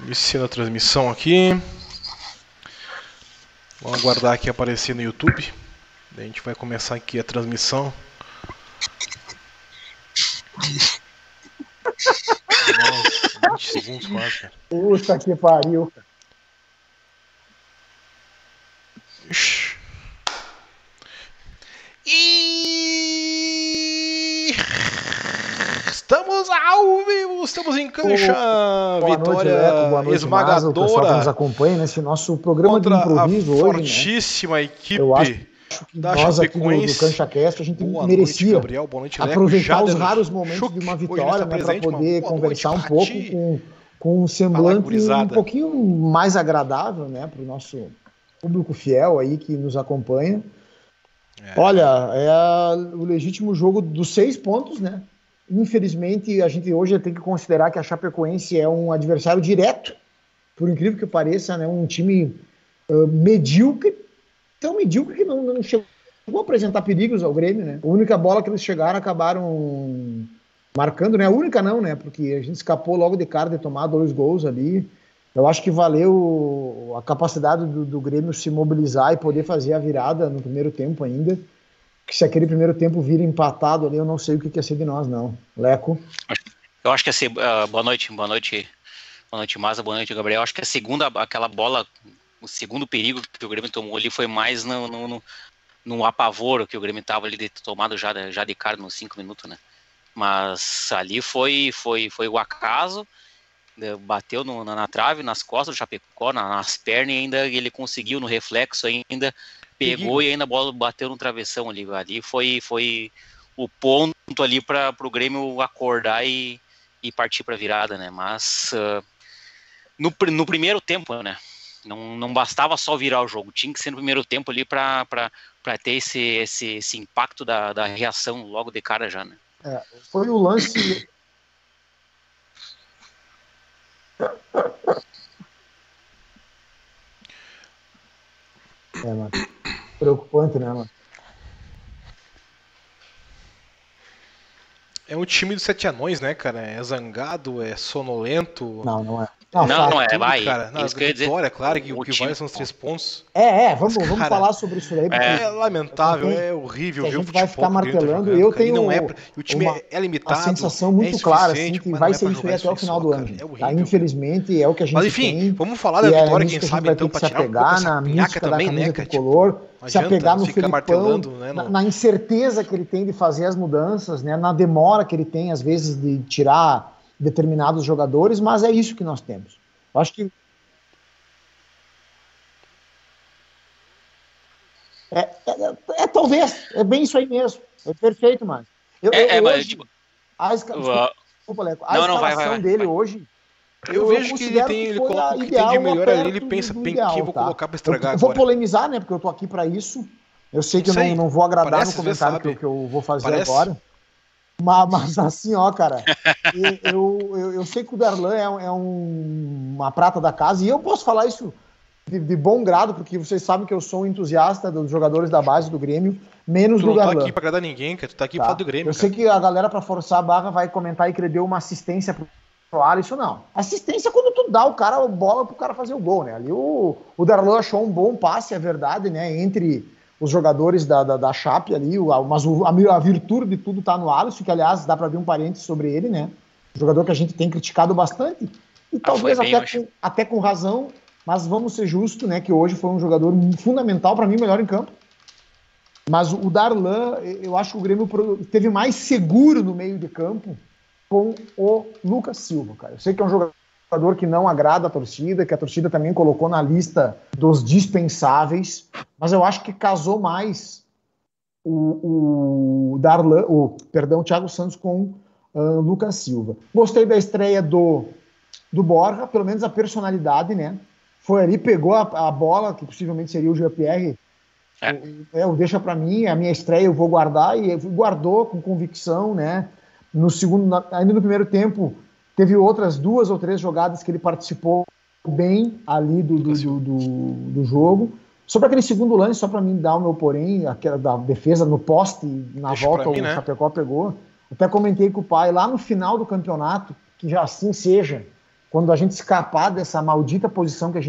Iniciando a transmissão aqui. Vamos aguardar aqui aparecer no YouTube. A gente vai começar aqui a transmissão. Nossa, 20 segundos quase, cara. Puta que pariu. Ixi. E estamos ao vivo, estamos em cancha. Boa Vitória noite, noite, Maza, o nos esmagadora acompanha nesse nosso programa de contra a improviso hoje, né? fortíssima equipe Eu acho que da nós aqui do, do. CanchaCast, a gente Boa merecia noite, Gabriel. Boa noite, Leco. aproveitar os raros momentos Schuch, de uma vitória, né, para poder conversar noite um pouco com, com um semblante um pouquinho mais agradável, né, para o nosso público fiel aí que nos acompanha. É. Olha, é a- o legítimo jogo dos seis pontos, né? Infelizmente, a gente hoje tem que considerar que a Chapecoense é um adversário direto, por incrível que pareça, né? Um time ah, medíocre, tão medíocre que não, não chegou a apresentar perigos ao Grêmio, né? A única bola que eles chegaram acabaram marcando, né? A única não, né? Porque a gente escapou logo de cara de tomar dois gols ali. Eu acho que valeu a capacidade do, do Grêmio se mobilizar e poder fazer a virada no primeiro tempo ainda. Que se aquele primeiro tempo vira empatado ali, eu não sei o que, que ia ser de nós, não. Leco. Eu acho que assim, ah, boa noite, boa noite, boa noite, Maza, boa noite, Gabriel. Eu acho que a segunda, aquela bola, o segundo perigo que o Grêmio tomou ali foi mais no, no, no, no apavoro que o Grêmio tava ali de tomado já, já de cara nos cinco minutos, né? Mas ali foi, foi, foi o acaso, né, bateu no- na, na trave, nas costas do Chapecó, na- nas pernas e ainda ele conseguiu no reflexo ainda, pegou e ainda a bola bateu no travessão ali. Ali foi, foi o ponto ali para o Grêmio acordar e, e partir para virada, né? Mas ah, no, no primeiro tempo, né? Não, não bastava só virar o jogo, tinha que ser no primeiro tempo ali para ter esse, esse, esse impacto da, da reação logo de cara já, né? Foi o lance. É, mano. Preocupante, né, mano? É um time dos sete anões, né, cara? É zangado, é sonolento. Não, não é. Não, fala. não é, tudo, vai. cara. Não, isso que eu ia dizer. vitória, claro, que o, O que time- vale são os três pontos. É, é, vamos, Mas, vamos cara, falar sobre isso aí, porque É lamentável, Não é horrível a gente vai ficar tá martelando. Eu e tenho não é o time uma- é, é a limitado. sensação é muito clara, assim, que vai não é ser isso até o final só, do cara, ano. É tá? horrível. Infelizmente, é o que a gente Mas enfim, tem. vamos falar da é vitória, quem sabe, vai então, se tirar na mística da também, né, camisa tricolor, Não se apegar no martelando, né, na, não. na incerteza que ele tem de fazer as mudanças, né, na demora que ele tem, às vezes, de tirar determinados jogadores, mas é isso que nós temos. Eu acho que É, é, é, talvez, é bem isso aí mesmo. É perfeito, mano. Eu, É, eu é, mas, hoje, tipo, a, esca... desculpa, Leco, a Não, não, vai, escalação vai, vai, dele vai. hoje. Eu, vejo que ele tem, ele coloca o que tem de melhor ali, ele pensa bem ideal, quem vou tá? colocar pra estragar eu vou agora. polemizar, né? Porque eu tô aqui pra isso. Eu sei que eu não, não vou agradar parece, no comentário que, eu- que eu vou fazer Parece. agora. Mas, mas assim, ó, cara, e- eu, eu, eu sei que o Darlan é, um- é um- uma prata da casa, e eu posso falar isso de, de bom grado, porque vocês sabem que eu sou um entusiasta dos jogadores da base do Grêmio, menos Tu do não tá Darlan. aqui pra agradar ninguém, cara. Tu tá aqui Tá? pra do Grêmio, Eu sei cara. que a galera, pra forçar a barra, vai comentar aí que ele deu uma assistência pro pro Alisson, não. Assistência quando tu dá o cara a bola pro cara fazer o gol, né? Ali o, o Darlan achou um bom passe, é verdade, né? Entre os jogadores da, da, da Chape ali, o, mas o, a, a virtude de tudo tá no Alisson, que aliás dá pra ver um parênteses sobre ele, né? Jogador que a gente tem criticado bastante. E talvez Ah, bem até, hoje. com, até com razão, mas vamos ser justos, né? Que hoje foi um jogador fundamental, pra mim, melhor em campo. Mas o Darlan, eu acho que o Grêmio teve mais seguro no meio de campo com o Lucas Silva, cara. Eu sei que é um jogador que não agrada a torcida, que a torcida também colocou na lista dos dispensáveis, mas eu acho que casou mais o, o Darlan, o, perdão, o Thiago Santos com o Lucas Silva. Gostei da estreia do, do Borja, pelo menos a personalidade, né? Foi ali, pegou a, a bola, que possivelmente seria o GPR, É. o- é, o deixa para mim, a minha estreia eu vou guardar, e guardou com convicção, né? No segundo, ainda no primeiro tempo, teve outras duas ou três jogadas que ele participou bem ali do, do, do, do- jogo. Sobre aquele segundo lance, só para mim dar o meu porém, aquela da defesa no poste, na Deixa volta mim, o né? Chapecó pegou. Até comentei com o pai lá no final do campeonato, que já assim seja, quando a gente escapar dessa maldita posição que a gente